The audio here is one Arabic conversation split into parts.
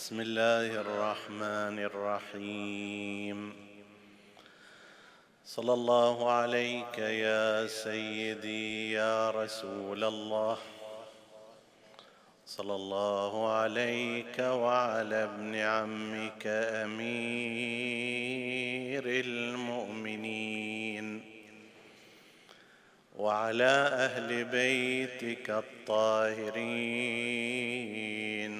بسم الله الرحمن الرحيم. صلى الله عليك يا سيدي يا رسول الله. صلى الله عليك وعلى ابن عمك أمير المؤمنين. وعلى أهل بيتك الطاهرين.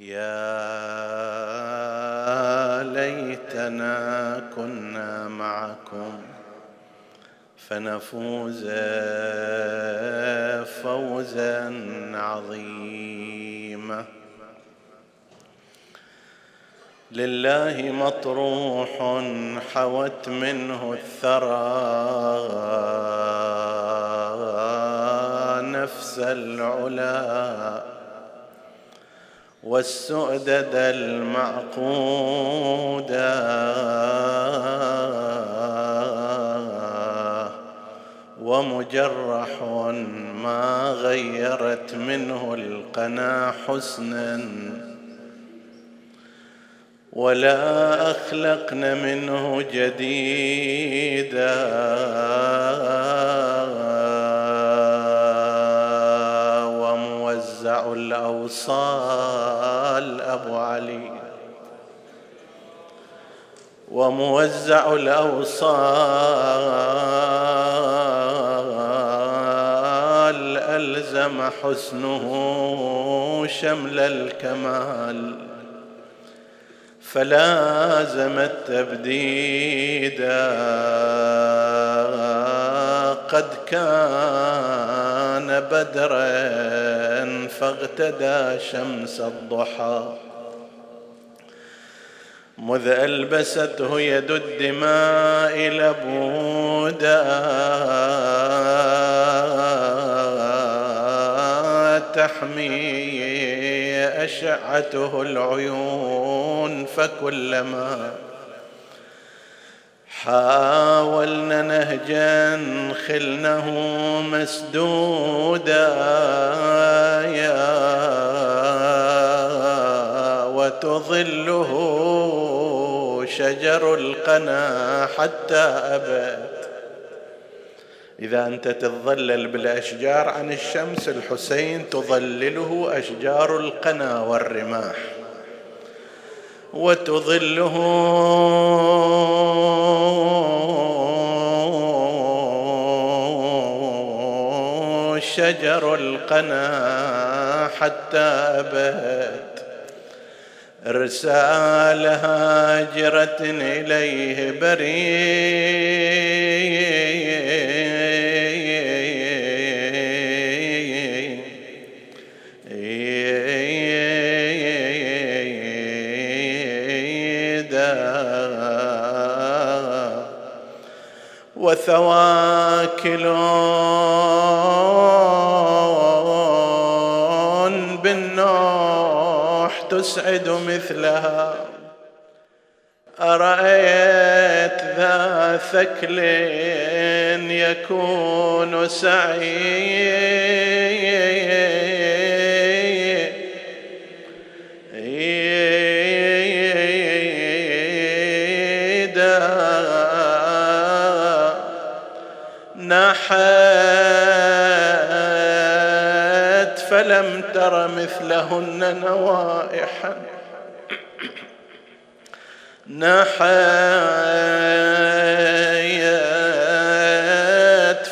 يا ليتنا كنا معكم فنفوز فوزا عظيما. لله مطروح حوت منه الثرى نفس العلا والسؤدد المعقودا ومجرح ما غيرت منه القنا حسنا. ولا أخلقن منه جديدا. وموزع الاوصال ابو علي وموزع الأوصال ألزم حسنه شمل الكمال. فلازم التبديد قد كان بدرا فاغتدى شمس الضحى. مذ ألبسته يد الدماء لبودا. تحمي أشعته العيون فكلما حاولنا نهجا خلنه مسدودا يا وتظله شجر القنا حتى أبد. إذا أنت تتظلل بالأشجار عن الشمس الحسين تظلله أشجار القنا والرماح. وتظله. شجر القنا حتى أبد رسال هاجرة إليه بريدا وثواكل بالنوح تسعد مثلها. أرأيت ذا ثكل يكون سعيدا فلم تر مثلهن نوائحا نحيت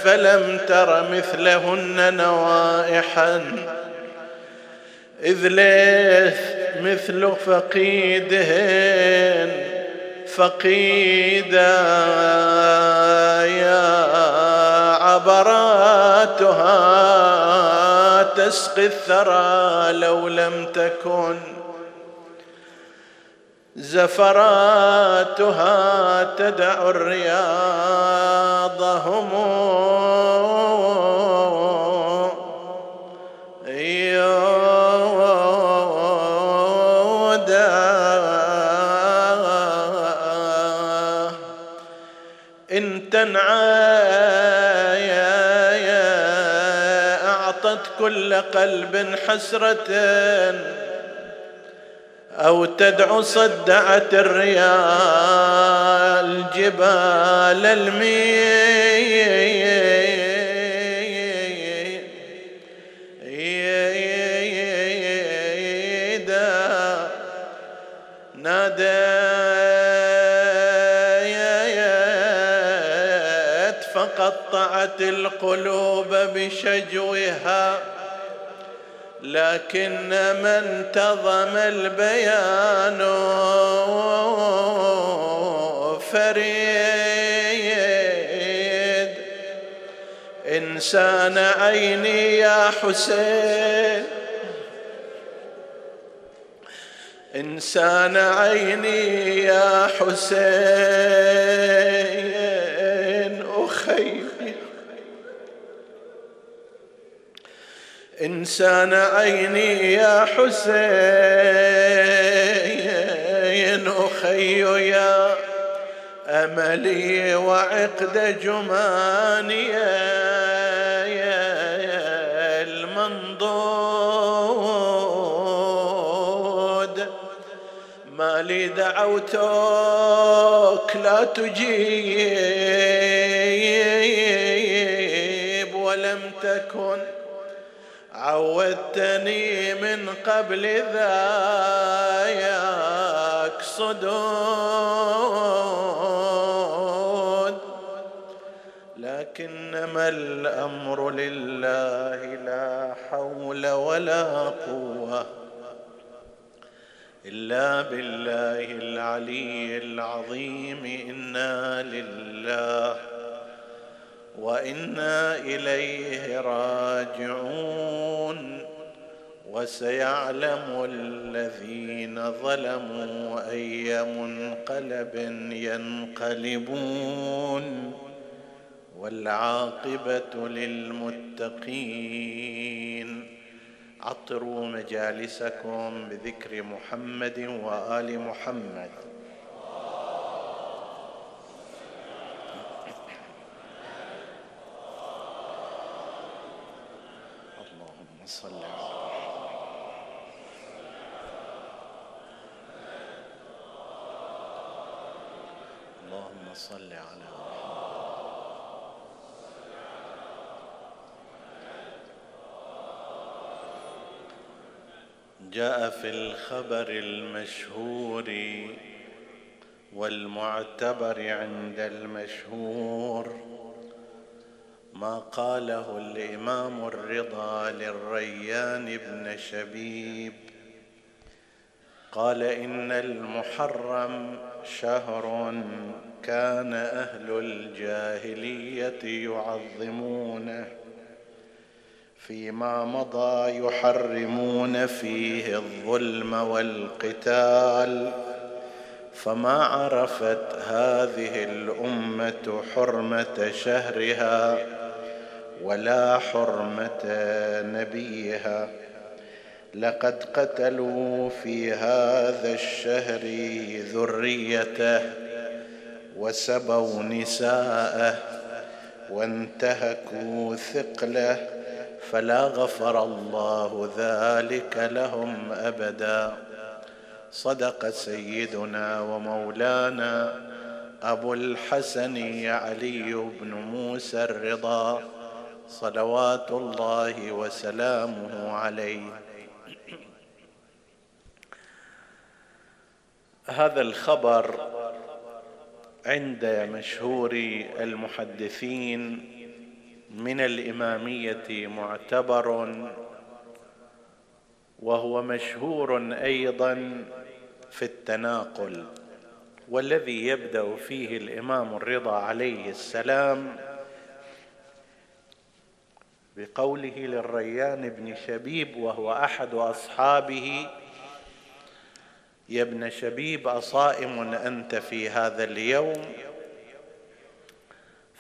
فلم تر مثلهن نوائحا إذ ليث مثل فقيدهن فقيدا يا عبراتها. تسقي الثرى لو لم تكن زفراتها تدع الرياض هم إن تنعى كل قلب حسرة أو تدعو صدعت الريال جبال الميدا فقطعت القلوب بشجوها لكن ما انتظم البيان فريد. إنسان عيني يا حسين إنسان عيني يا حسين أخي إنسان عيني يا حسين أخي يا أملي وعقد جماني المنضود. ما لي دعوتك لا تجيب ولم تكن عودتني من قبل ذاك صدود. لكنما الأمر لله لا حول ولا قوة إلا بالله العلي العظيم. إنا لله وإنا إليه راجعون وسيعلم الذين ظلموا أي منقلب ينقلبون والعاقبة للمتقين. عطروا مجالسكم بذكر محمد وآل محمد صل على اللهم صل على جاء في الخبر المشهور والمعتبر عند المشهور ما قاله الإمام الرضا للريان بن شبيب. قال إن المحرم شهر كان أهل الجاهلية يعظمونه. فيما مضى يحرمون فيه الظلم والقتال. فما عرفت هذه الأمة حرمة شهرها ولا حرمة نبيها. لقد قتلوا في هذا الشهر ذريته وسبوا نساءه وانتهكوا ثقله فلا غفر الله ذلك لهم أبدا. صدق سيدنا ومولانا أبو الحسن علي بن موسى الرضا صلوات الله وسلامه عليه. هذا الخبر عند مشهور المحدثين من الإمامية معتبر وهو مشهور أيضا في التناقل والذي يبدأ فيه الإمام الرضا عليه السلام بقوله للريان بن شبيب وهو أحد أصحابه يا ابن شبيب أصائم أنت في هذا اليوم؟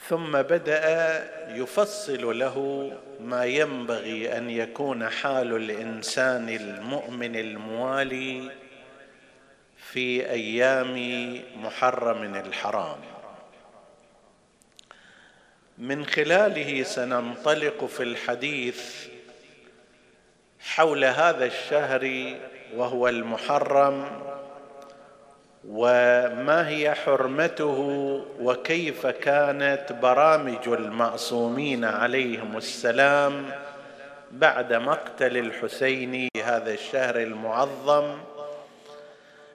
ثم بدأ يفصل له ما ينبغي أن يكون حال الإنسان المؤمن الموالي في أيام محرم الحرام. من خلاله سننطلق في الحديث حول هذا الشهر وهو المحرم وما هي حرمته وكيف كانت برامج المعصومين عليهم السلام بعد مقتل الحسين هذا الشهر المعظم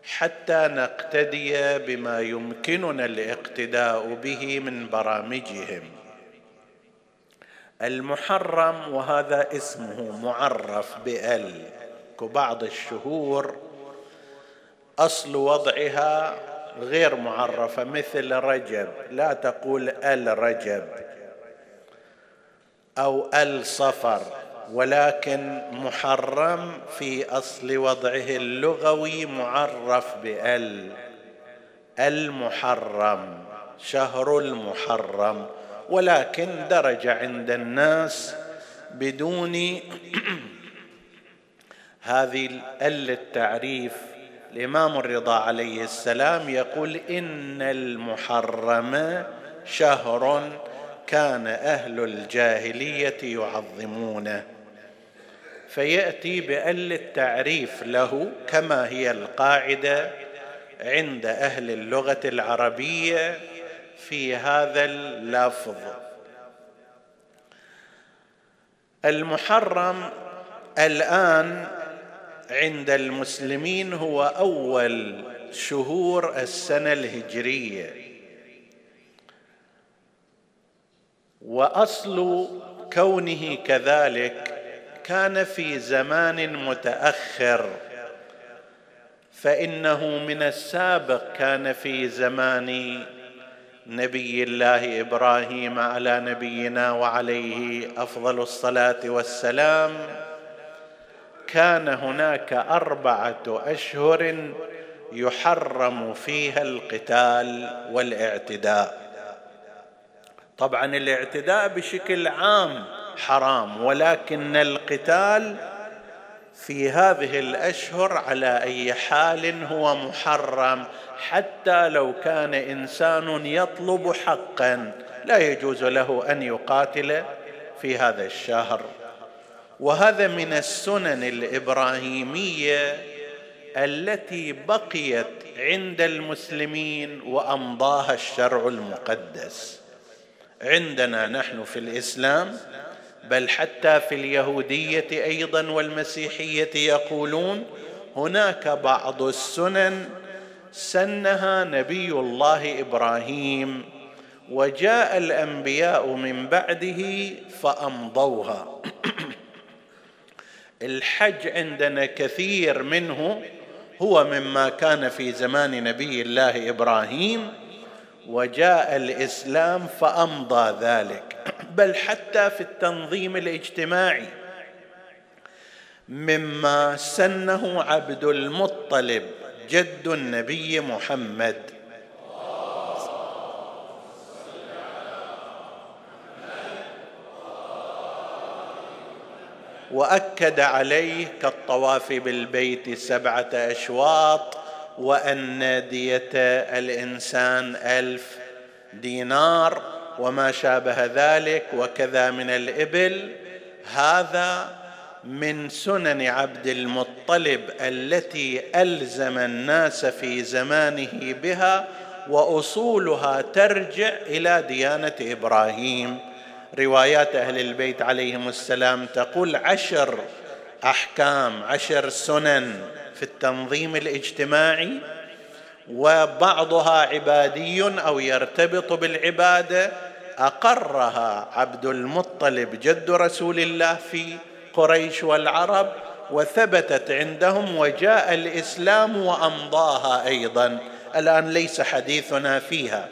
حتى نقتدي بما يمكننا الاقتداء به من برامجهم. المحرم وهذا اسمه معرف بأل كبعض الشهور أصل وضعها غير معرفة مثل رجب. لا تقول الرجب أو الصفر ولكن محرم في أصل وضعه اللغوي معرف بال. المحرم شهر المحرم. ولكن درج عند الناس بدون هذه ال التعريف الإمام الرضا عليه السلام يقول إن المحرم شهر كان أهل الجاهلية يعظمونه. فيأتي بال التعريف له كما هي القاعدة عند أهل اللغة العربية في هذا اللفظ. المحرم الآن عند المسلمين هو أول شهور السنة الهجرية. وأصل كونه كذلك كان في زمان متأخر فإنه من السابق كان في زمان نبي الله إبراهيم على نبينا وعليه أفضل الصلاة والسلام. كان هناك أربعة أشهر يحرم فيها القتال والاعتداء. طبعا الاعتداء بشكل عام حرام ولكن القتال في هذه الأشهر على أي حال هو محرم حتى لو كان إنسان يطلب حقا لا يجوز له أن يقاتل في هذا الشهر. وهذا من السنن الإبراهيمية التي بقيت عند المسلمين وأمضاها الشرع المقدس. عندنا نحن في الإسلام بل حتى في اليهودية أيضا والمسيحية يقولون هناك بعض السنن سنها نبي الله إبراهيم وجاء الأنبياء من بعده فأمضوها. الحج عندنا كثير منه هو مما كان في زمان نبي الله إبراهيم وجاء الإسلام فأمضى ذلك. بل حتى في التنظيم الاجتماعي. مما سنه عبد المطلب جد النبي محمد. وأكد عليه كالطواف بالبيت سبعة أشواط وأن ديه الإنسان ألف دينار وما شابه ذلك وكذا من الإبل. هذا من سنن عبد المطلب التي ألزم الناس في زمانه بها وأصولها ترجع إلى ديانة إبراهيم. روايات أهل البيت عليهم السلام تقول عشر أحكام عشر سنن في التنظيم الاجتماعي وبعضها عبادي أو يرتبط بالعبادة. أقرها عبد المطلب جد رسول الله في قريش والعرب وثبتت عندهم وجاء الإسلام وأمضاها أيضا. الآن ليس حديثنا فيها.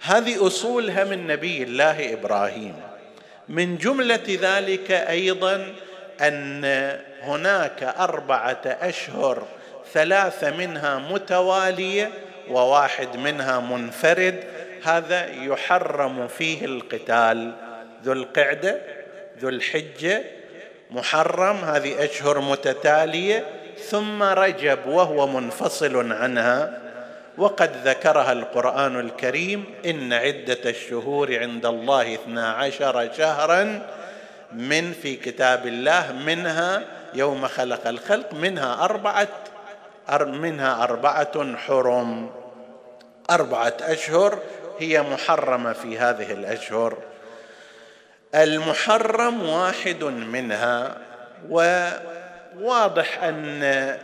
هذه أصولها من نبي الله إبراهيم. من جملة ذلك أيضا أن هناك أربعة أشهر ثلاثة منها متوالية وواحد منها منفرد هذا يحرم فيه القتال. ذو القعدة ذو الحجة محرم هذه أشهر متتالية ثم رجب وهو منفصل عنها. وقد ذكرها القرآن الكريم إن عدة الشهور عند الله اثنا عشر شهرا من في كتاب الله منها يوم خلق الخلق منها أربعة منها أربعة حرم. أربعة أشهر هي محرمة في هذه الأشهر. المحرم واحد منها وواضح أن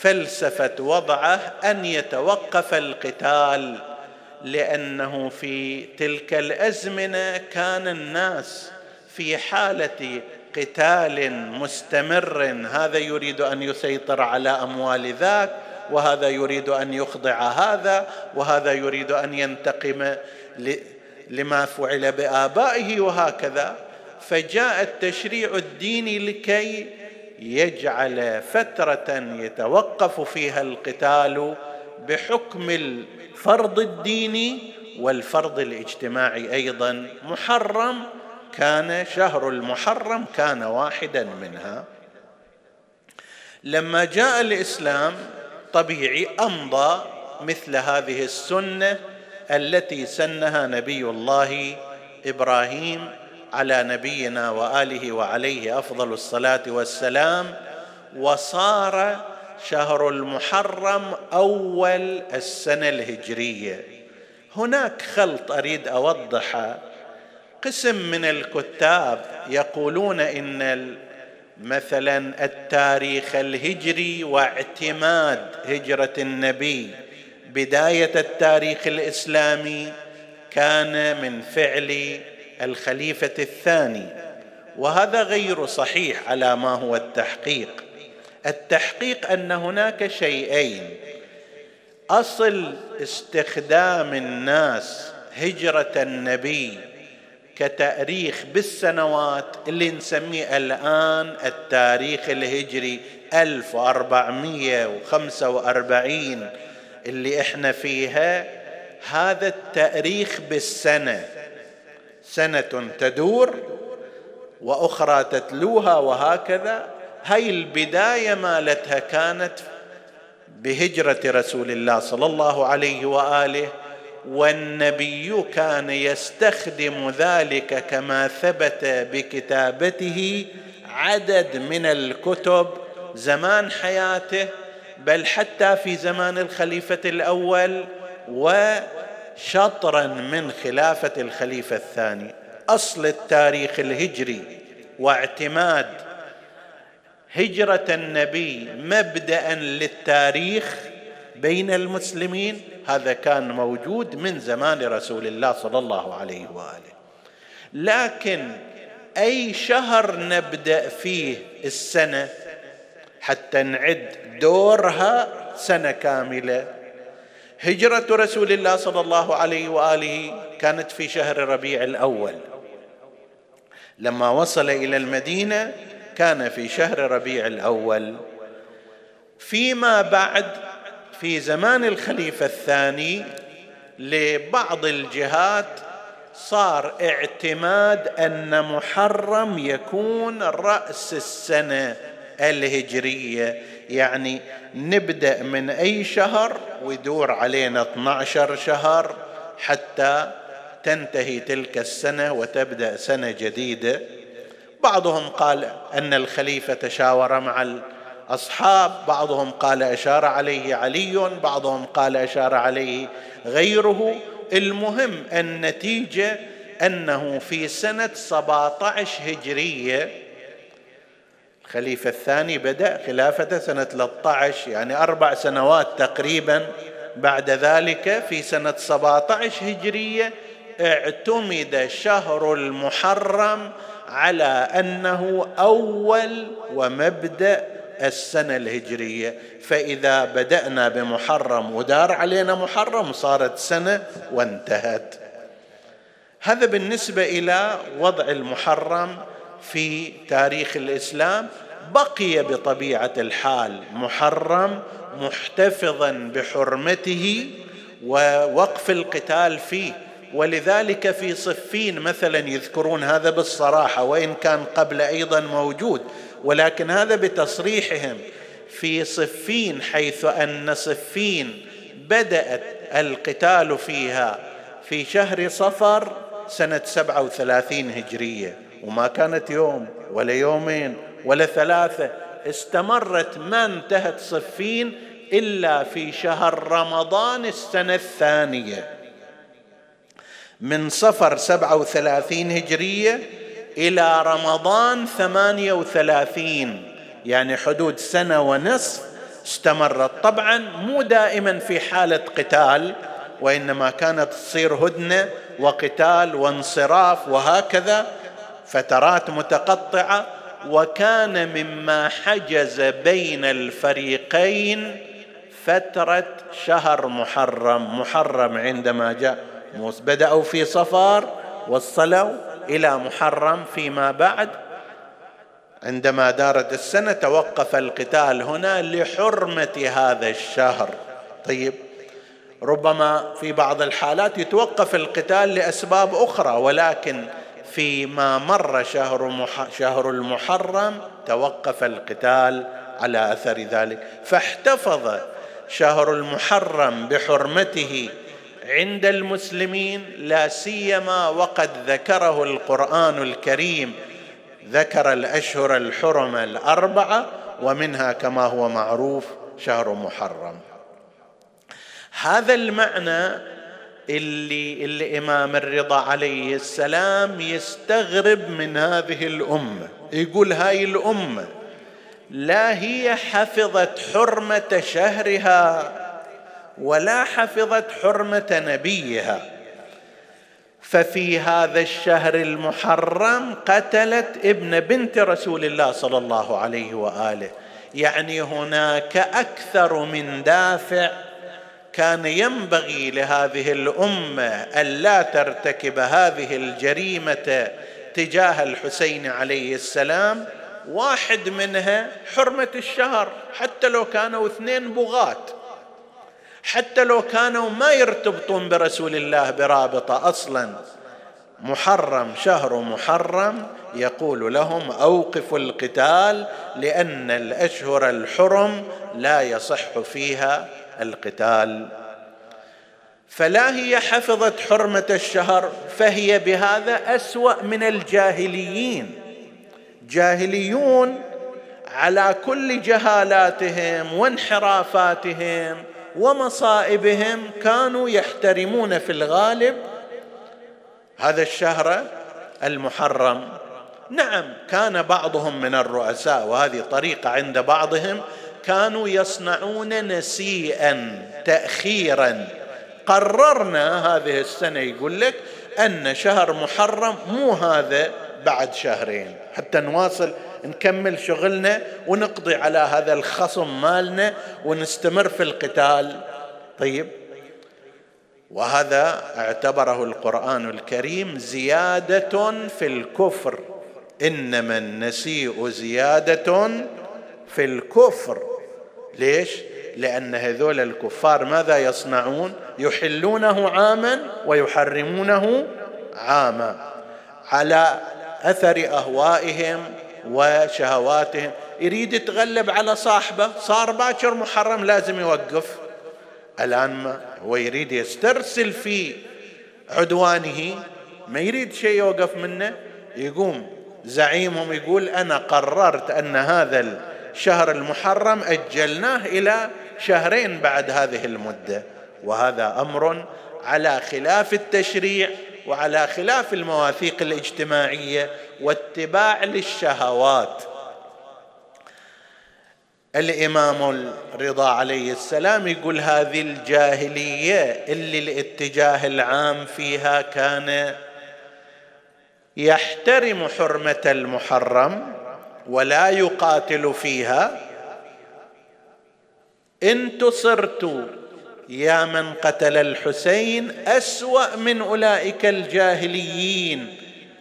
فلسفة وضعه أن يتوقف القتال لأنه في تلك الأزمنة كان الناس في حالة قتال مستمر. هذا يريد أن يسيطر على أموال ذاك وهذا يريد أن يخضع هذا وهذا يريد أن ينتقم لما فعل بآبائه وهكذا. فجاء التشريع الديني لكي يجعل فترة يتوقف فيها القتال بحكم الفرض الديني والفرض الاجتماعي أيضا. محرم كان شهر المحرم كان واحدا منها. لما جاء الإسلام طبيعي أمضى مثل هذه السنة التي سنها نبي الله إبراهيم على نبينا وآله وعليه أفضل الصلاة والسلام وصار شهر المحرم أول السنة الهجرية. هناك خلط أريد اوضحه قسم من الكتاب يقولون إن مثلا التاريخ الهجري واعتماد هجرة النبي بداية التاريخ الإسلامي كان من فعل الخليفة الثاني. وهذا غير صحيح على ما هو التحقيق. التحقيق أن هناك شيئين. أصل استخدام الناس هجرة النبي كتأريخ بالسنوات اللي نسميه الآن التاريخ الهجري 1445 اللي إحنا فيها. هذا التأريخ بالسنة. سنة تدور وأخرى تتلوها وهكذا. هاي البداية مالتها كانت بهجرة رسول الله صلى الله عليه وآله والنبي كان يستخدم ذلك كما ثبت بكتابته عدد من الكتب زمان حياته بل حتى في زمان الخليفة الأول وشطرا من خلافة الخليفة الثاني. أصل التاريخ الهجري واعتماد هجرة النبي مبدا للتاريخ بين المسلمين. هذا كان موجود من زمان رسول الله صلى الله عليه وآله. لكن أي شهر نبدأ فيه السنة؟ حتى نعد دورها سنة كاملة. هجرة رسول الله صلى الله عليه وآله كانت في شهر ربيع الأول. لما وصل إلى المدينة كان في شهر ربيع الأول. فيما بعد في زمان الخليفة الثاني لبعض الجهات صار اعتماد أن محرم يكون رأس السنة. الهجرية. يعني نبدأ من أي شهر ويدور علينا 12 شهر حتى تنتهي تلك السنة وتبدأ سنة جديدة. بعضهم قال أن الخليفة تشاور مع اصحاب بعضهم قال أشار عليه علي بعضهم قال أشار عليه غيره. المهم النتيجة أنه في سنة 17 هجرية الخليفه الثاني بدأ خلافته سنة 13 يعني أربع سنوات تقريبا بعد ذلك في سنة 17 هجرية اعتمد شهر المحرم على أنه أول ومبدأ السنة الهجرية. فإذا بدأنا بمحرم ودار علينا محرم صارت سنة وانتهت. هذا بالنسبة إلى وضع المحرم. في تاريخ الإسلام بقي بطبيعة الحال محرم محتفظا بحرمته ووقف القتال فيه. ولذلك في صفين مثلا يذكرون هذا بالصراحة وإن كان قبل أيضا موجود. ولكن هذا بتصريحهم في صفين حيث أن صفين بدأت القتال فيها في شهر صفر سنة سبعة وثلاثين هجرية. وما كانت يوم ولا يومين ولا ثلاثة استمرت ما انتهت صفين إلا في شهر رمضان السنة الثانية. من صفر سبعة وثلاثين هجرية إلى رمضان ثمانية وثلاثين يعني حدود سنة ونصف استمرت. طبعا مو دائما في حالة قتال وإنما كانت تصير هدنة وقتال وانصراف وهكذا. فترات متقطعة وكان مما حجز بين الفريقين فترة شهر محرم. محرم عندما جاء بدأوا في صفار وصلوا إلى محرم فيما بعد. عندما دارت السنة توقف القتال هنا لحرمة هذا الشهر. طيب ربما في بعض الحالات يتوقف القتال لأسباب أخرى ولكن فيما مر شهر مح... شهر المحرم توقف القتال على أثر ذلك. فاحتفظ شهر المحرم بحرمته عند المسلمين لا سيما وقد ذكره القرآن الكريم ذكر الأشهر الحرم الأربعة ومنها كما هو معروف شهر محرم. هذا المعنى اللي الامام الرضا عليه السلام يستغرب من هذه الأمة. يقول هاي الأمة لا هي حفظت حرمة شهرها ولا حفظت حرمة نبيها. ففي هذا الشهر المحرم قتلت ابن بنت رسول الله صلى الله عليه وآله. يعني هناك أكثر من دافع كان ينبغي لهذه الأمة الا ترتكب هذه الجريمة تجاه الحسين عليه السلام. واحد منها حرمة الشهر حتى لو كانوا اثنين بغاة حتى لو كانوا ما يرتبطون برسول الله برابطة أصلا. محرم شهر محرم يقول لهم أوقفوا القتال لأن الأشهر الحرم لا يصح فيها القتال. فلا هي حفظت حرمة الشهر فهي بهذا أسوأ من الجاهليين. جاهليون على كل جهالاتهم وانحرافاتهم ومصائبهم كانوا يحترمون في الغالب هذا الشهر المحرم. نعم كان بعضهم من الرؤساء وهذه طريقة عند بعضهم كانوا يصنعون نسيئا تاخيرا. قررنا هذه السنة يقول لك أن شهر محرم مو هذا بعد شهرين. حتى نواصل نكمل شغلنا ونقضي على هذا الخصم مالنا ونستمر في القتال. طيب. وهذا اعتبره القرآن الكريم زيادة في الكفر. إنما النسيء زيادة في الكفر. ليش؟ لأن هذول الكفار ماذا يصنعون؟ يحلونه عاما ويحرمونه عاما على أثر أهوائهم وشهواتهم. يريد يتغلب على صاحبه. صار باكر محرم لازم يوقف. الآن ما هو يريد يسترسل في عدوانه. ما يريد شيء يوقف منه. يقوم زعيمهم يقول أنا قررت أن هذا الشهر المحرم أجلناه إلى شهرين بعد هذه المدة. وهذا أمر على خلاف التشريع وعلى خلاف المواثيق الاجتماعية واتباع للشهوات. الإمام الرضا عليه السلام يقول هذه الجاهلية اللي الاتجاه العام فيها كان يحترم حرمة المحرم ولا يقاتل فيها. إن تصرت يا من قتل الحسين أسوأ من أولئك الجاهليين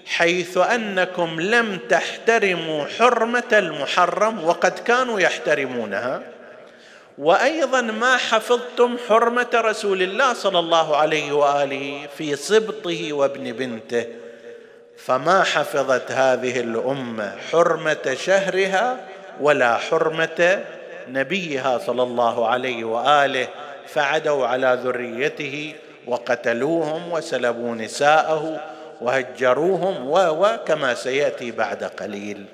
حيث أنكم لم تحترموا حرمة المحرم وقد كانوا يحترمونها. وأيضا ما حفظتم حرمة رسول الله صلى الله عليه وآله في سبطه وابن بنته. فما حفظت هذه الأمة حرمة شهرها ولا حرمة نبيها صلى الله عليه وآله فعدوا على ذريته وقتلوهم وسلبوا نساءه وهجروهم وكما سيأتي بعد قليل.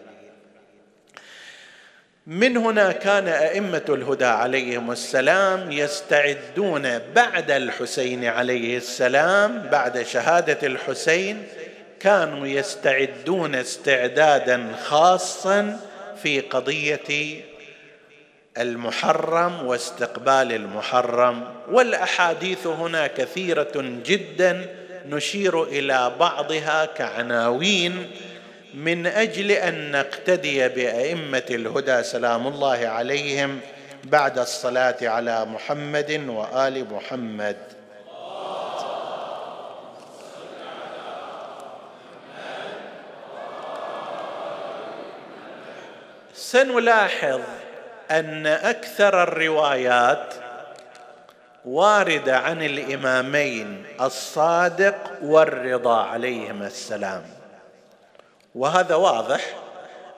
من هنا كان أئمة الهدى عليهم السلام يستعدون بعد الحسين عليه السلام بعد شهادة الحسين كانوا يستعدون استعدادا خاصا في قضية المحرم واستقبال المحرم. والأحاديث هنا كثيرة جدا نشير إلى بعضها كعناوين من أجل أن نقتدي بأئمة الهدى سلام الله عليهم بعد الصلاة على محمد وآل محمد. سنلاحظ أن أكثر الروايات واردة عن الإمامين الصادق والرضا عليهما السلام. وهذا واضح.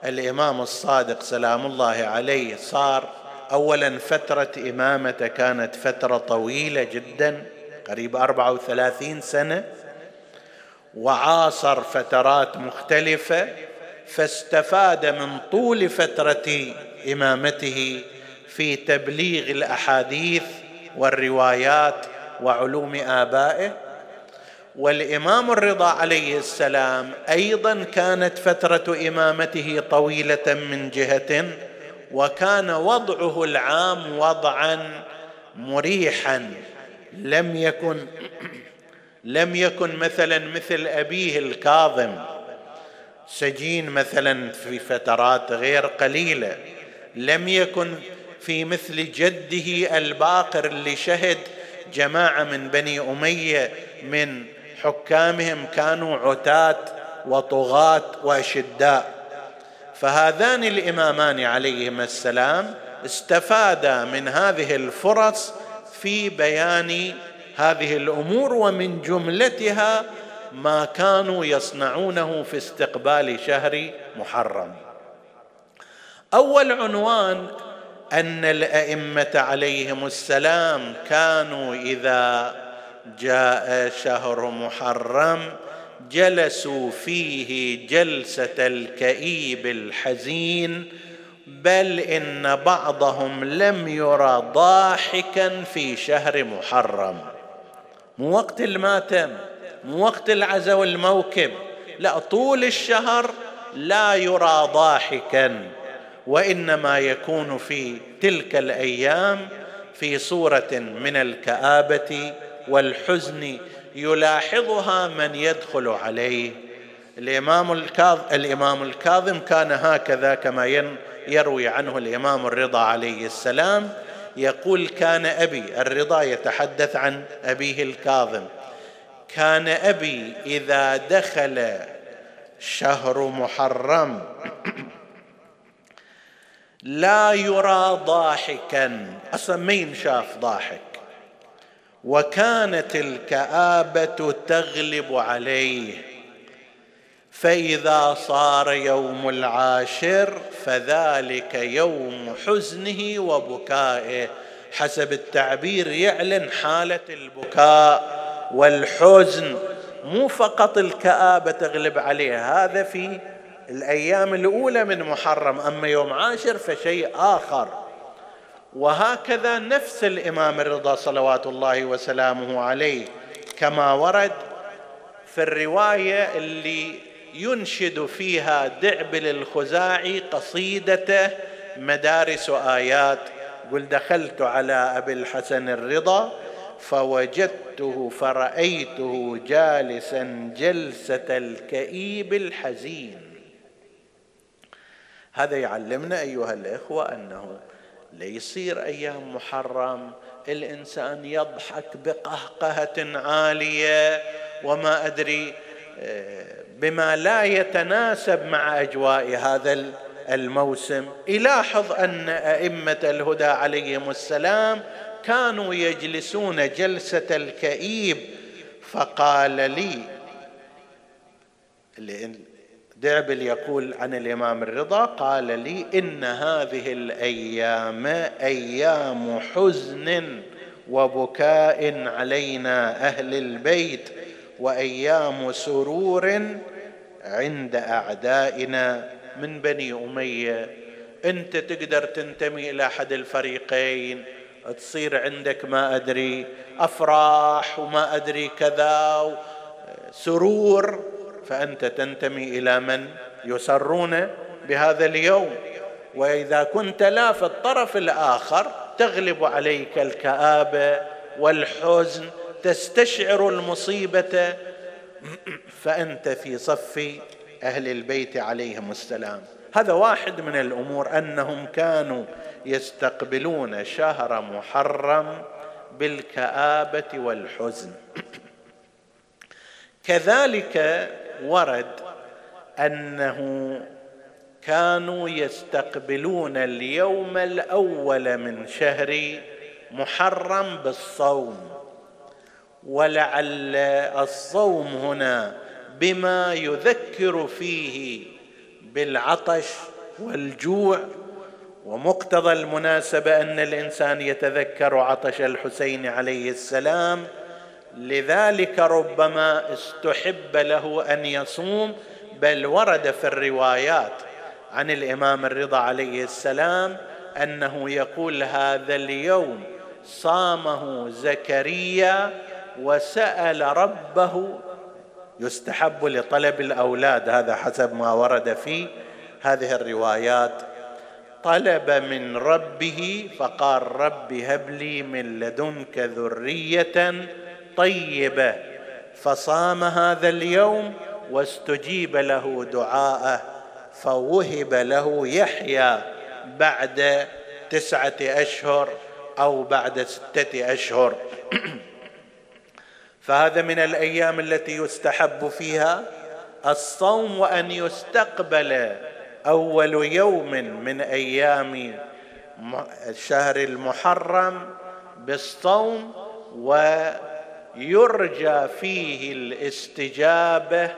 الإمام الصادق سلام الله عليه صار اولا فترة إمامته كانت فترة طويلة جدا قريب أربعة وثلاثين سنة وعاصر فترات مختلفة. فاستفاد من طول فترة إمامته في تبليغ الأحاديث والروايات وعلوم آبائه. والإمام الرضا عليه السلام أيضا كانت فترة إمامته طويلة من جهة وكان وضعه العام وضعا مريحا. لم يكن لم يكن مثلا مثل أبيه الكاظم. سجين مثلا في فترات غير قليلة. لم يكن في مثل جده الباقر اللي شهد جماعة من بني أمية من حكامهم كانوا عتاة وطغاة وأشداء. فهذان الإمامان عليهما السلام استفادا من هذه الفرص في بيان هذه الأمور ومن جملتها ما كانوا يصنعونه في استقبال شهر محرم. أول عنوان أن الأئمة عليهم السلام كانوا إذا جاء شهر محرم جلسوا فيه جلسة الكئيب الحزين بل إن بعضهم لم يرى ضاحكا في شهر محرم. مو وقت الماتم. مو وقت العزاء والموكب. لا طول الشهر لا يرى ضاحكا وإنما يكون في تلك الأيام في صورة من الكآبة والحزن يلاحظها من يدخل عليه. الإمام الكاظم الإمام الكاظم كان هكذا كما يروي عنه الإمام الرضا عليه السلام يقول كان أبي. الرضا يتحدث عن أبيه الكاظم. كان أبي إذا دخل شهر محرم. لا يرى ضاحكا. أصلا ما ينشاف ضاحك. وكانت الكآبة تغلب عليه. فإذا صار يوم العاشر فذلك يوم حزنه وبكائه. حسب التعبير يعلن حالة البكاء. والحزن مو فقط الكآبة تغلب عليه هذا في الأيام الأولى من محرم أما يوم عاشر فشيء آخر. وهكذا نفس الإمام الرضا صلوات الله وسلامه عليه كما ورد في الرواية اللي ينشد فيها دعبل الخزاعي قصيدته مدارس آيات. قل دخلت على أبي الحسن الرضا فوجدته فرأيته جالسا جلسة الكئيب الحزين. هذا يعلمنا أيها الإخوة أنه ليصير أيام محرم الإنسان يضحك بقهقهة عالية وما أدري بما لا يتناسب مع أجواء هذا الموسم. يلاحظ أن أئمة الهدى عليهم السلام كانوا يجلسون جلسة الكئيب فقال لي دعبل يقول عن الإمام الرضا قال لي إن هذه الأيام أيام حزن وبكاء علينا أهل البيت وأيام سرور عند أعدائنا. من بني أمية أنت تقدر تنتمي إلى أحد الفريقين. تصير عندك ما أدري أفراح وما أدري كذا سرور. فأنت تنتمي إلى من يسرون بهذا اليوم. وإذا كنت لا في الطرف الآخر تغلب عليك الكابه والحزن تستشعر المصيبة. فأنت في صف أهل البيت عليهم السلام. هذا واحد من الأمور أنهم كانوا يستقبلون شهر محرم بالكآبة والحزن. كذلك ورد أنه كانوا يستقبلون اليوم الأول من شهر محرم بالصوم. ولعل الصوم هنا بما يذكر فيه بالعطش والجوع ومقتضى المناسبة أن الإنسان يتذكر عطش الحسين عليه السلام. لذلك ربما استحب له أن يصوم بل ورد في الروايات عن الإمام الرضا عليه السلام أنه يقول هذا اليوم صامه زكريا وسأل ربه يستحب لطلب الأولاد هذا حسب ما ورد في هذه الروايات. طلب من ربه فقال رب هب لي من لدنك ذرية طيبة. فصام هذا اليوم واستجيب له دعاءه فوهب له يحيى بعد تسعة أشهر أو بعد ستة أشهر. فهذا من الأيام التي يستحب فيها الصوم وأن يستقبل أول يوم من أيام الشهر المحرم بالصوم ويرجى فيه الاستجابة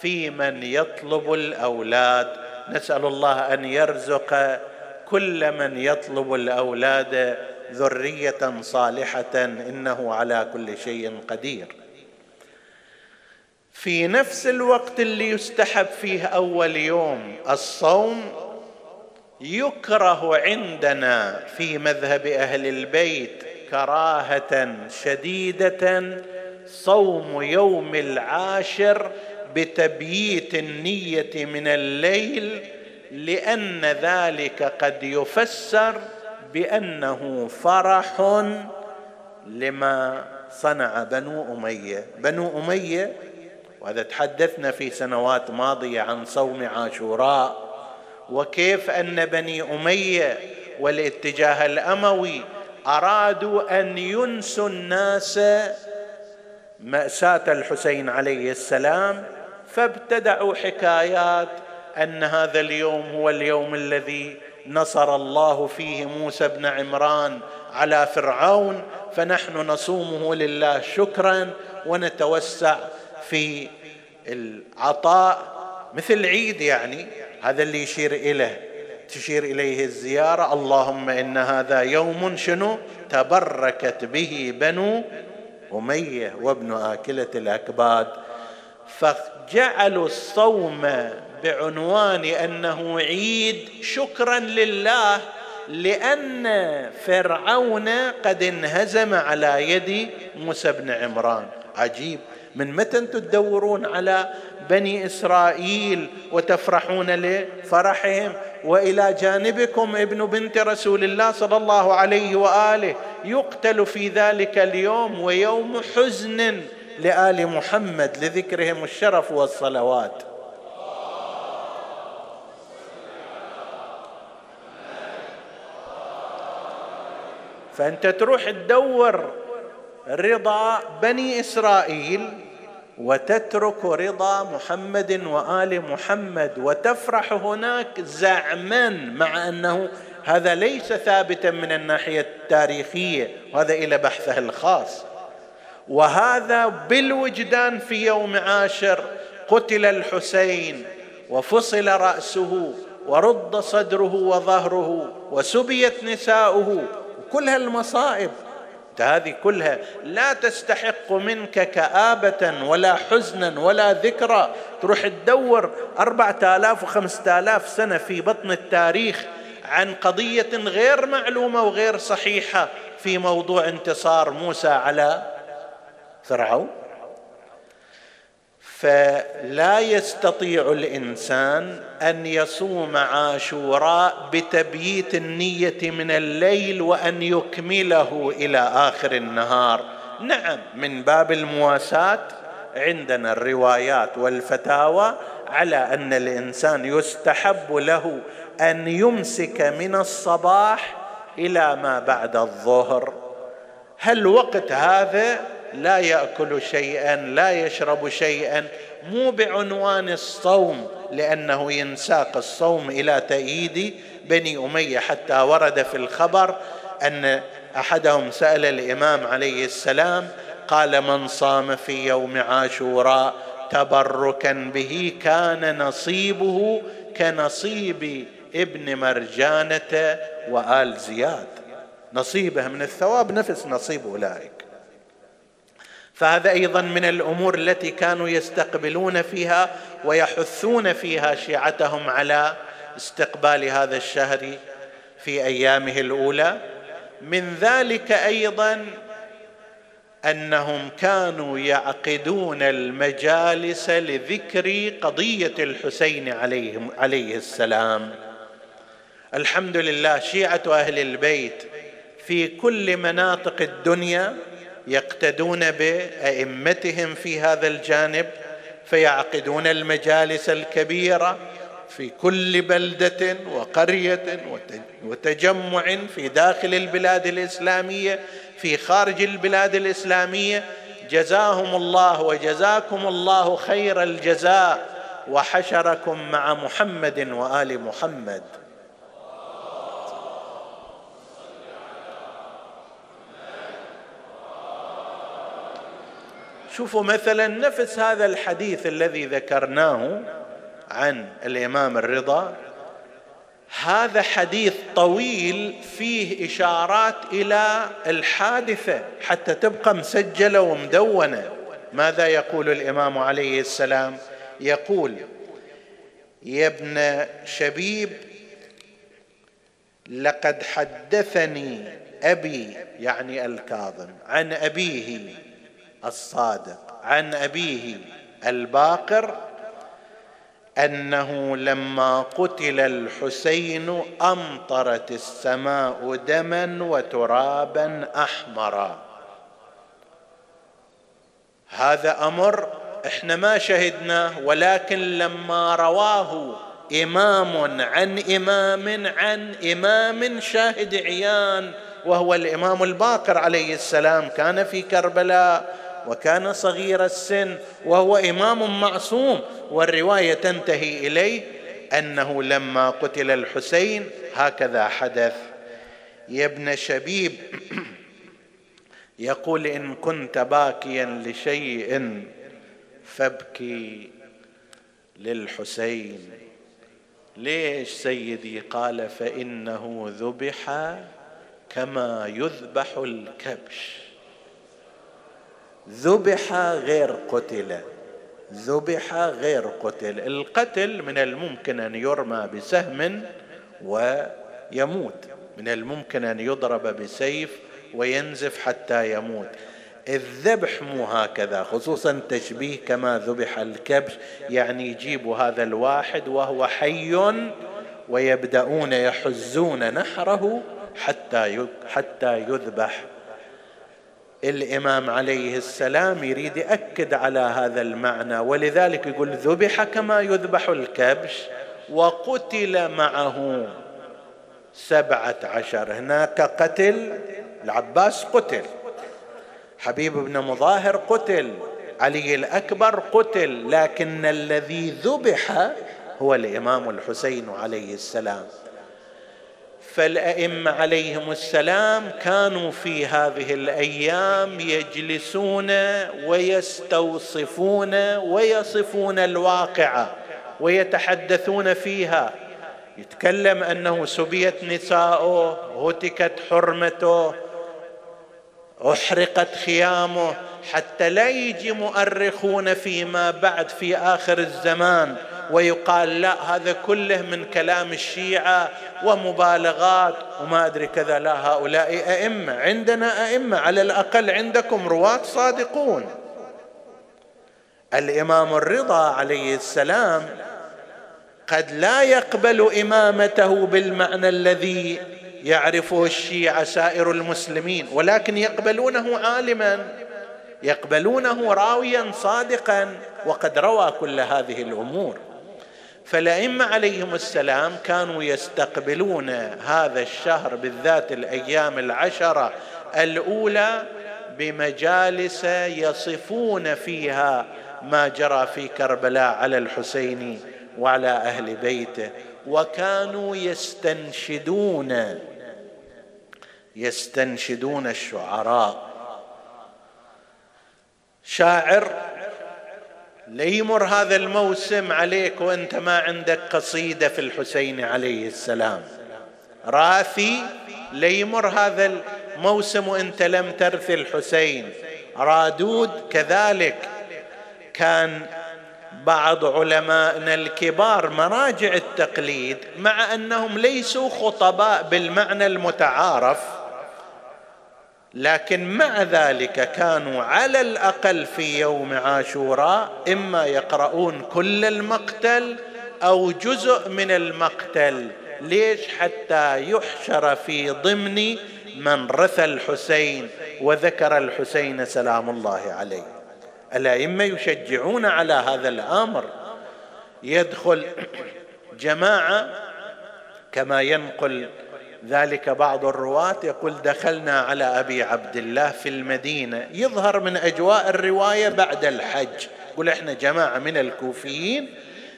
في من يطلب الأولاد. نسأل الله أن يرزق كل من يطلب الأولاد ذرية صالحة إنه على كل شيء قدير. في نفس الوقت اللي يستحب فيه أول يوم الصوم يكره عندنا في مذهب أهل البيت كراهة شديدة صوم يوم العاشر بتبييت النية من الليل لأن ذلك قد يفسر بأنه فرح لما صنع بنو أمية. بنو أمية وهذا تحدثنا في سنوات ماضية عن صوم عاشوراء وكيف أن بني أمية والاتجاه الأموي أرادوا أن ينسوا الناس مأساة الحسين عليه السلام فابتدعوا حكايات أن هذا اليوم هو اليوم الذي نصر الله فيه موسى بن عمران على فرعون فنحن نصومه لله شكرا ونتوسع في العطاء مثل عيد يعني. هذا اللي يشير إليه تشير إليه الزيارة. اللهم إن هذا يوم شنو؟ تبركت به بنو أمية وابن آكلة الأكباد. فجعلوا الصوم بعنوان أنه عيد شكرا لله لأن فرعون قد انهزم على يد موسى بن عمران. عجيب. من متى تدورون على بني إسرائيل وتفرحون لفرحهم؟ وإلى جانبكم ابن بنت رسول الله صلى الله عليه وآله يقتل في ذلك اليوم ويوم حزن لآل محمد لذكرهم الشرف والصلوات. فأنت تروح تدور رضا بني إسرائيل وتترك رضا محمد وآل محمد وتفرح هناك زعما مع أنه هذا ليس ثابتا من الناحية التاريخية وهذا إلى بحثه الخاص. وهذا بالوجدان في يوم عاشر قتل الحسين وفصل رأسه ورد صدره وظهره وسبيت نساؤه. كل هالمصائب هذه كلها لا تستحق منك كآبة ولا حزنا ولا ذكرى. تروح تدور أربعة آلاف وخمسة آلاف سنة في بطن التاريخ عن قضية غير معلومة وغير صحيحة في موضوع انتصار موسى على فرعون. فلا يستطيع الإنسان أن يصوم عاشوراء بتبييت النية من الليل وأن يكمله إلى آخر النهار. نعم من باب المواساة عندنا الروايات والفتاوى على أن الإنسان يستحب له أن يمسك من الصباح إلى ما بعد الظهر. هل وقت هذا لا يأكل شيئا لا يشرب شيئا مو بعنوان الصوم لأنه ينساق الصوم إلى تأييد بني أمية. حتى ورد في الخبر أن أحدهم سأل الإمام عليه السلام قال من صام في يوم عاشوراء تبركا به كان نصيبه كنصيب ابن مرجانة وآل زياد. نصيبه من الثواب نفس نصيب أولئك. فهذا أيضا من الأمور التي كانوا يستقبلون فيها ويحثون فيها شيعتهم على استقبال هذا الشهر في أيامه الأولى. من ذلك أيضا أنهم كانوا يعقدون المجالس لذكر قضية الحسين عليه عليه السلام. الحمد لله شيعة أهل البيت في كل مناطق الدنيا يقتدون بأئمتهم في هذا الجانب فيعقدون المجالس الكبيرة في كل بلدة وقرية وتجمع في داخل البلاد الإسلامية في خارج البلاد الإسلامية. جزاهم الله وجزاكم الله خير الجزاء وحشركم مع محمد وآل محمد. شوفوا مثلا نفس هذا الحديث الذي ذكرناه عن الإمام الرضا. هذا حديث طويل فيه إشارات إلى الحادثة حتى تبقى مسجلة ومدونة. ماذا يقول الإمام عليه السلام؟ يقول يا ابن شبيب لقد حدثني أبي يعني الكاظم عن أبيه الصادق. عن أبيه الباقر أنه لما قتل الحسين أمطرت السماء دما وترابا أحمرا. هذا أمر إحنا ما شهدناه ولكن لما رواه إمام عن إمام عن إمام شاهد عيان وهو الإمام الباقر عليه السلام كان في كربلاء وكان صغير السن وهو إمام معصوم والرواية تنتهي إليه أنه لما قتل الحسين هكذا حدث. يا ابن شبيب يقول إن كنت باكيا لشيء فابكي للحسين. ليش سيدي قال فإنه ذبح كما يذبح الكبش؟ ذبح غير قتل. ذبح غير قتل. القتل من الممكن أن يرمى بسهم ويموت. من الممكن أن يضرب بسيف وينزف حتى يموت. الذبح مو هكذا خصوصا تشبيه كما ذبح الكبش. يعني يجيبوا هذا الواحد وهو حي ويبدأون يحزون نحره حتى حتى يذبح الإمام عليه السلام يريد يأكد على هذا المعنى ولذلك يقول ذبح كما يذبح الكبش وقتل معه سبعة عشر. هناك قتل العباس قتل حبيب بن مظاهر قتل علي الأكبر قتل لكن الذي ذبح هو الإمام الحسين عليه السلام. فالأئمة عليهم السلام كانوا في هذه الأيام يجلسون ويستوصفون ويصفون الواقعه ويتحدثون فيها. يتكلم أنه سبيت نساؤه هتكت حرمته أحرقت خيامه حتى لا يجي مؤرخون فيما بعد في آخر الزمان ويقال لا هذا كله من كلام الشيعة ومبالغات وما أدري كذا. لا هؤلاء أئمة عندنا أئمة على الأقل عندكم رواة صادقون. الإمام الرضا عليه السلام قد لا يقبل إمامته بالمعنى الذي يعرفه الشيعة سائر المسلمين ولكن يقبلونه عالما يقبلونه راويا صادقا وقد روى كل هذه الأمور. فالأئمة عليهم السلام كانوا يستقبلون هذا الشهر بالذات الأيام العشرة الأولى بمجالس يصفون فيها ما جرى في كربلاء على الحسين وعلى أهل بيته وكانوا يستنشدون يستنشدون الشعراء. شاعر ليمر هذا الموسم عليك وأنت ما عندك قصيدة في الحسين عليه السلام. راثي ليمر هذا الموسم وأنت لم ترثي الحسين. رادود كذلك. كان بعض علمائنا الكبار مراجع التقليد مع أنهم ليسوا خطباء بالمعنى المتعارف. لكن مع ذلك كانوا على الأقل في يوم عاشوراء إما يقرؤون كل المقتل أو جزء من المقتل. ليش؟ حتى يحشر في ضمن من رثى الحسين وذكر الحسين سلام الله عليه. الأئمة يشجعون على هذا الأمر. يدخل جماعة كما ينقل ذلك بعض الرواة يقول دخلنا على أبي عبد الله في المدينة. يظهر من أجواء الرواية بعد الحج. يقول إحنا جماعة من الكوفيين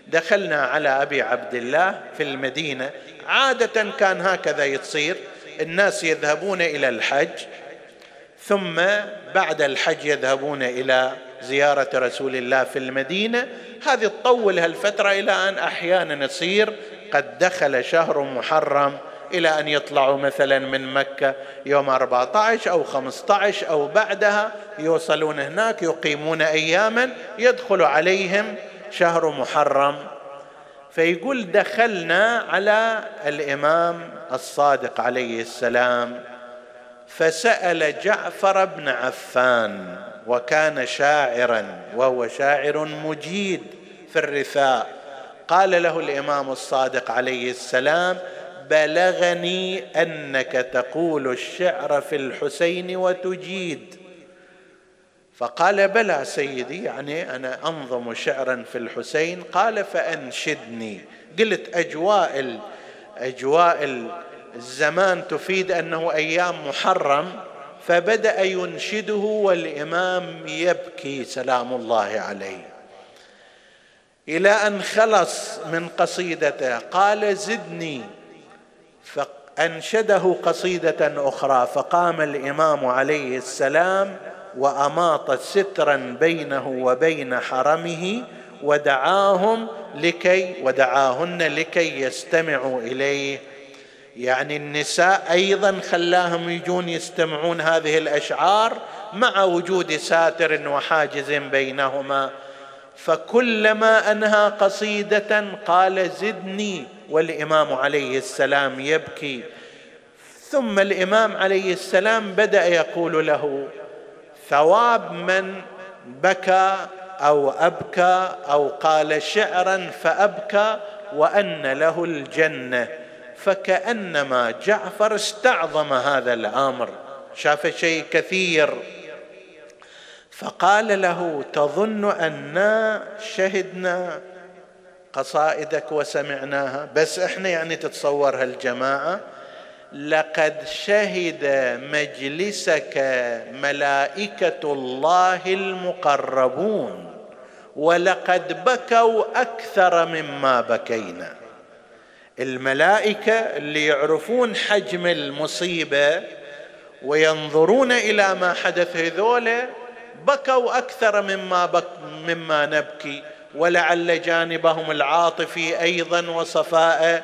دخلنا على أبي عبد الله في المدينة. عادة كان هكذا يصير. الناس يذهبون إلى الحج ثم بعد الحج يذهبون إلى زيارة رسول الله في المدينة. هذه تطول هالفترة إلى أن أحيانا يصير قد دخل شهر محرم. إلى أن يطلعوا مثلا من مكة يوم 14 أو 15 أو بعدها يوصلون هناك يقيمون أياما يدخل عليهم شهر محرم. فيقول دخلنا على الإمام الصادق عليه السلام فسأل جعفر بن عفان وكان شاعرا وهو شاعر مجيد في الرثاء. قال له الإمام الصادق عليه السلام بلغني أنك تقول الشعر في الحسين وتجيد. فقال بلى سيدي يعني أنا أنظم شعرا في الحسين. قال فأنشدني. قلت أجواء أجواء الزمان تفيد أنه أيام محرم فبدأ ينشده والإمام يبكي سلام الله عليه. إلى أن خلص من قصيدته قال زدني. فأنشده قصيدة أخرى فقام الإمام عليه السلام وأماط سترا بينه وبين حرمه ودعاهم لكي ودعاهن لكي يستمعوا إليه. يعني النساء أيضا خلاهم يجون يستمعون هذه الأشعار مع وجود ساتر وحاجز بينهما. فكلما أنهى قصيدة قال زدني والإمام عليه السلام يبكي. ثم الإمام عليه السلام بدأ يقول له ثواب من بكى أو أبكى أو قال شعرا فأبكى وأن له الجنة. فكأنما جعفر استعظم هذا الأمر. شاف شيء كثير. فقال له تظن انا شهدنا قصائدك وسمعناها. بس إحنا يعني تتصور هالجماعة لقد شهد مجلسك ملائكة الله المقربون ولقد بكوا أكثر مما بكينا. الملائكة اللي يعرفون حجم المصيبة وينظرون إلى ما حدث هذولا بكوا أكثر مما بك مما نبكي. ولعل جانبهم العاطفي أيضا وصفاء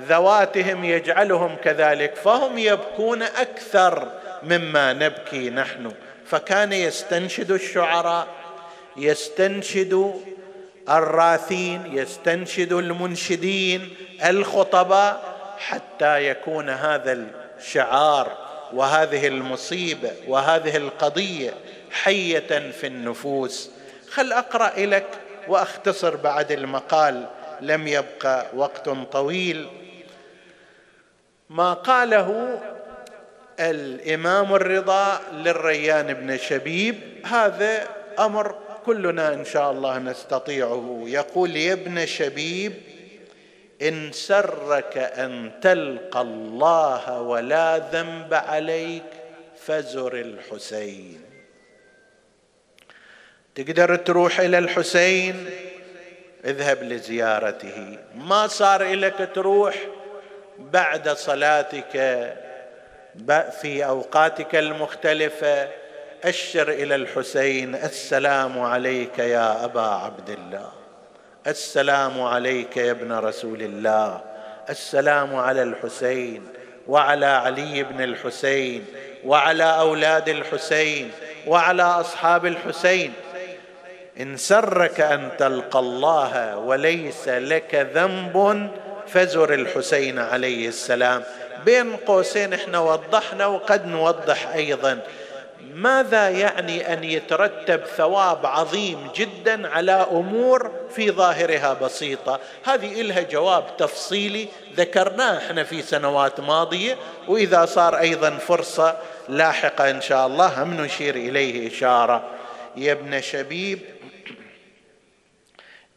ذواتهم يجعلهم كذلك فهم يبكون أكثر مما نبكي نحن. فكان يستنشد الشعراء يستنشد الراثين يستنشد المنشدين الخطباء حتى يكون هذا الشعار وهذه المصيبة وهذه القضية حية في النفوس. خل أقرأ لك واختصر بعد المقال لم يبقى وقت طويل. ما قاله الإمام الرضا للريان بن شبيب هذا أمر كلنا إن شاء الله نستطيعه. يقول يا ابن شبيب إن سرك أن تلقى الله ولا ذنب عليك فزر الحسين. تقدر تروح إلى الحسين؟ اذهب لزيارته. ما صار لك تروح بعد صلاتك؟ في أوقاتك المختلفة. أشر إلى الحسين. السلام عليك يا أبا عبد الله. السلام عليك يا ابن رسول الله. السلام على الحسين وعلى علي بن الحسين وعلى أولاد الحسين وعلى أصحاب الحسين. إن سرك أن تلقى الله وليس لك ذنب فزر الحسين عليه السلام. بين قوسين إحنا وضحنا وقد نوضح أيضا. ماذا يعني أن يترتب ثواب عظيم جدا على أمور في ظاهرها بسيطة؟ هذه لها جواب تفصيلي ذكرناه إحنا في سنوات ماضية وإذا صار أيضا فرصة لاحقة إن شاء الله هم نشير إليه إشارة. يا ابن شبيب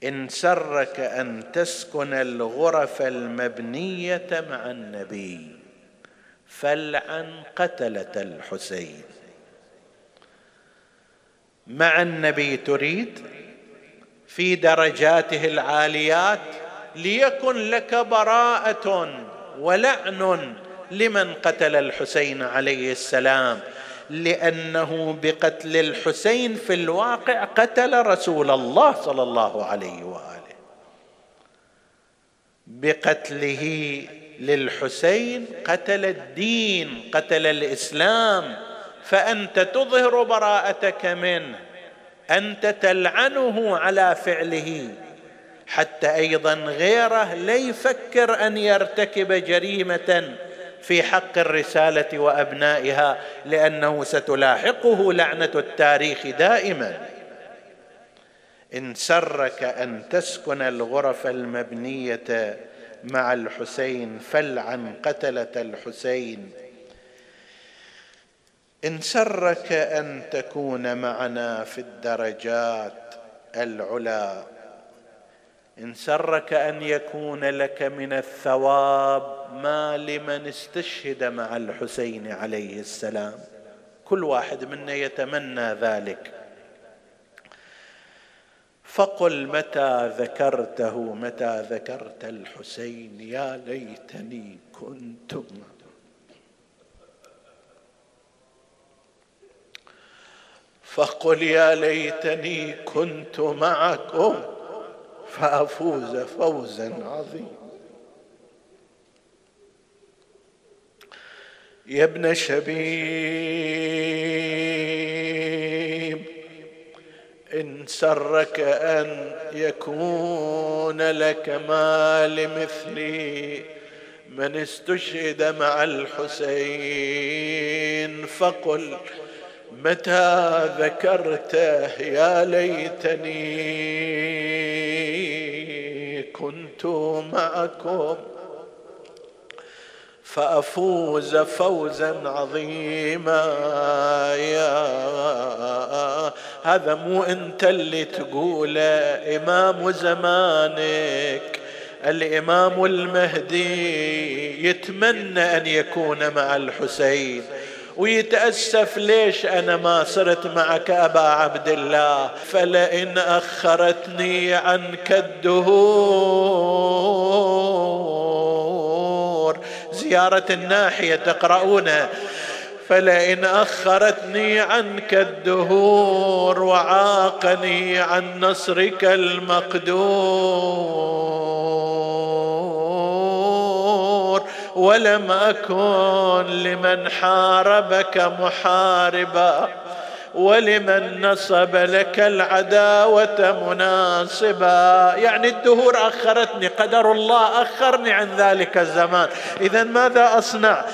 إن سرك أن تسكن الغرف المبنية مع النبي فلعن قتلة الحسين. مع النبي تريد في درجاته العاليات ليكن لك براءة ولعن لمن قتل الحسين عليه السلام. لأنه بقتل الحسين في الواقع قتل رسول الله صلى الله عليه وآله. بقتله للحسين قتل الدين قتل الإسلام. فأنت تظهر براءتك منه أنت تلعنه على فعله. حتى أيضا غيره لا يفكر أن يرتكب جريمة. في حق الرسالة وأبنائها لأنه ستلاحقه لعنة التاريخ دائما. إن سرك أن تسكن الغرف المبنية مع الحسين فلعن قتلة الحسين. إن سرك أن تكون معنا في الدرجات العلى إن سرك أن يكون لك من الثواب ما لمن استشهد مع الحسين عليه السلام. كل واحد منا يتمنى ذلك. فقل متى ذكرته؟ متى ذكرت الحسين؟ يا ليتني كنت. فقل يا ليتني كنت معكم. فأفوز فوزا عظيما. يا ابن شبيب إن سرك أن يكون لك ما لمثلي من استشهد مع الحسين فقل متى ذكرته يا ليتني. كنت معكم. فأفوز فوزا عظيما. يا هذا مو أنت اللي تقوله إمام زمانك. الإمام المهدي يتمنى أن يكون مع الحسين. ويتأسف ليش أنا ما صرت معك أبا عبد الله؟ فلئن أخرتني عنك الدهور زيارة الناحية تقرؤونها فلئن أخرتني عنك الدهور وعاقني عن نصرك المقدور. ولم أكن لمن حاربك محاربا ولمن نصب لك العداوة مناصبا. يعني الدهور أخرتني قدر الله أخرني عن ذلك الزمان. إذا ماذا أصنع؟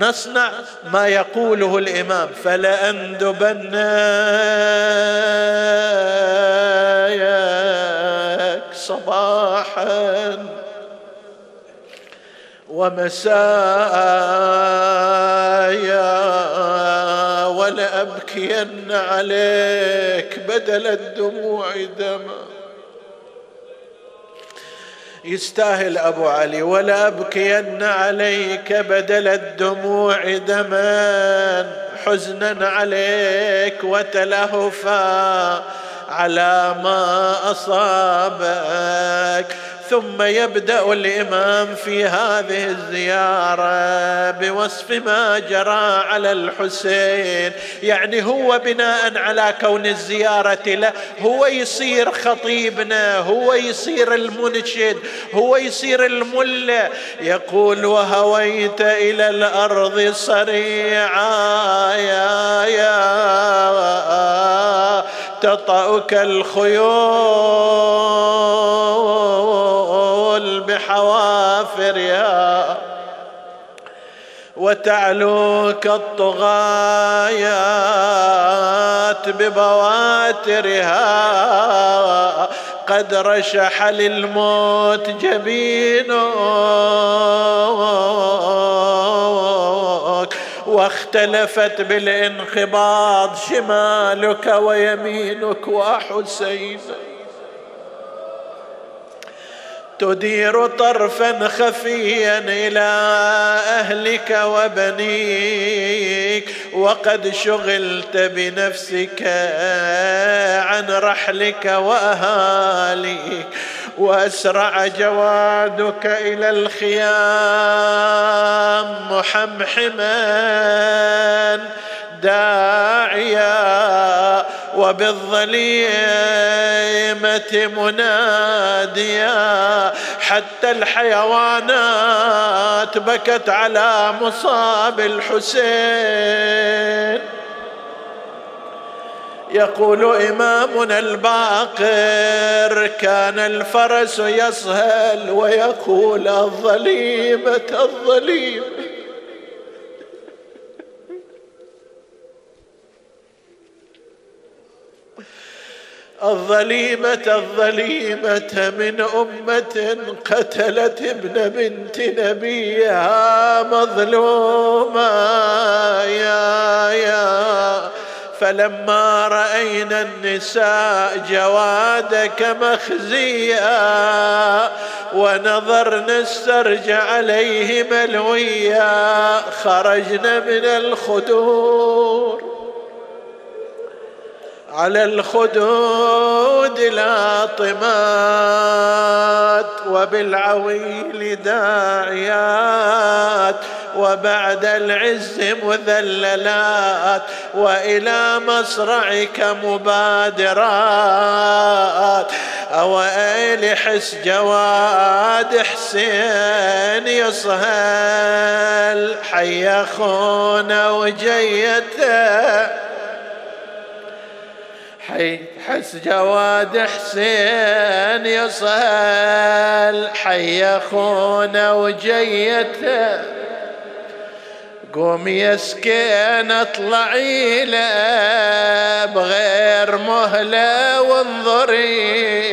نصنع ما يقوله الإمام فلأندبن صباحا. ومساء ولأبكين عليك بدل الدموع دما. يستاهل أبو علي ولا ابكين عليك بدل الدموع دما. حزنا عليك وتلهفا على ما أصابك. ثم يبدأ الإمام في هذه الزيارة بوصف ما جرى على الحسين. يعني هو بناء على كون الزيارة له هو يصير خطيبنا هو يصير المنشد هو يصير الملة. يقول وهويت إلى الأرض صريعا يا يا تطأك الخيول بحوافرها وتعلوك الطغايات ببواترها قد رشح للموت جبينك واختلفت بالانقباض شمالك ويمينك وحسين. تدير طرفا خفيا إلى أهلك وبنيك وقد شغلت بنفسك عن رحلك وأهاليك. وأسرع جوادك إلى الخيام محمحما داعيا وبالظليمة مناديا. حتى الحيوانات بكت على مصاب الحسين. يقول إمامنا الباقر كان الفرس يصهل ويقول الظليمة الظليمة الظليمة الظليمة من أمة قتلت ابن بنت نبيها مظلوما يا يا فلما رأينا النساء جوادك مخزيا ونظرنا السرج عليه ملويا خرجنا من الخدور. على الخدود لاطمات وبالعويل داعيات وبعد العز مذللات وإلى مصرعك مبادرات. أو ايل حس جواد حسين يصهل حي خونا وجيته. حي حس جواد حسين يصهل حي أخونا وجيته قوم يا سكين اطلعي له بغير مهلة وانظري.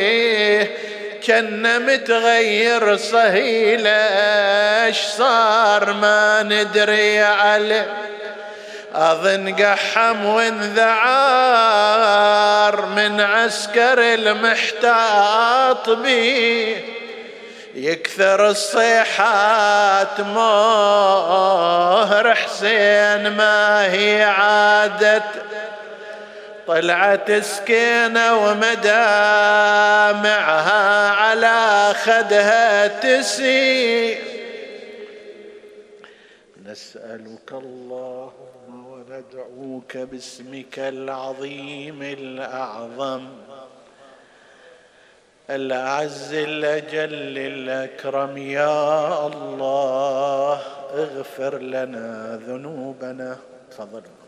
كأن متغير صهيلة إيش صار ما ندري عليه. أظن قحم وانذعار من عسكر المحتاط بيه يكثر الصيحات مهر حسين ما هي عادة طلعت سكينة ومدامعها على خدها تسير. نسألك اللهم وندعوك باسمك العظيم الأعظم الأعز الأجل الأكرم. يا الله اغفر لنا ذنوبنا. تفضلوا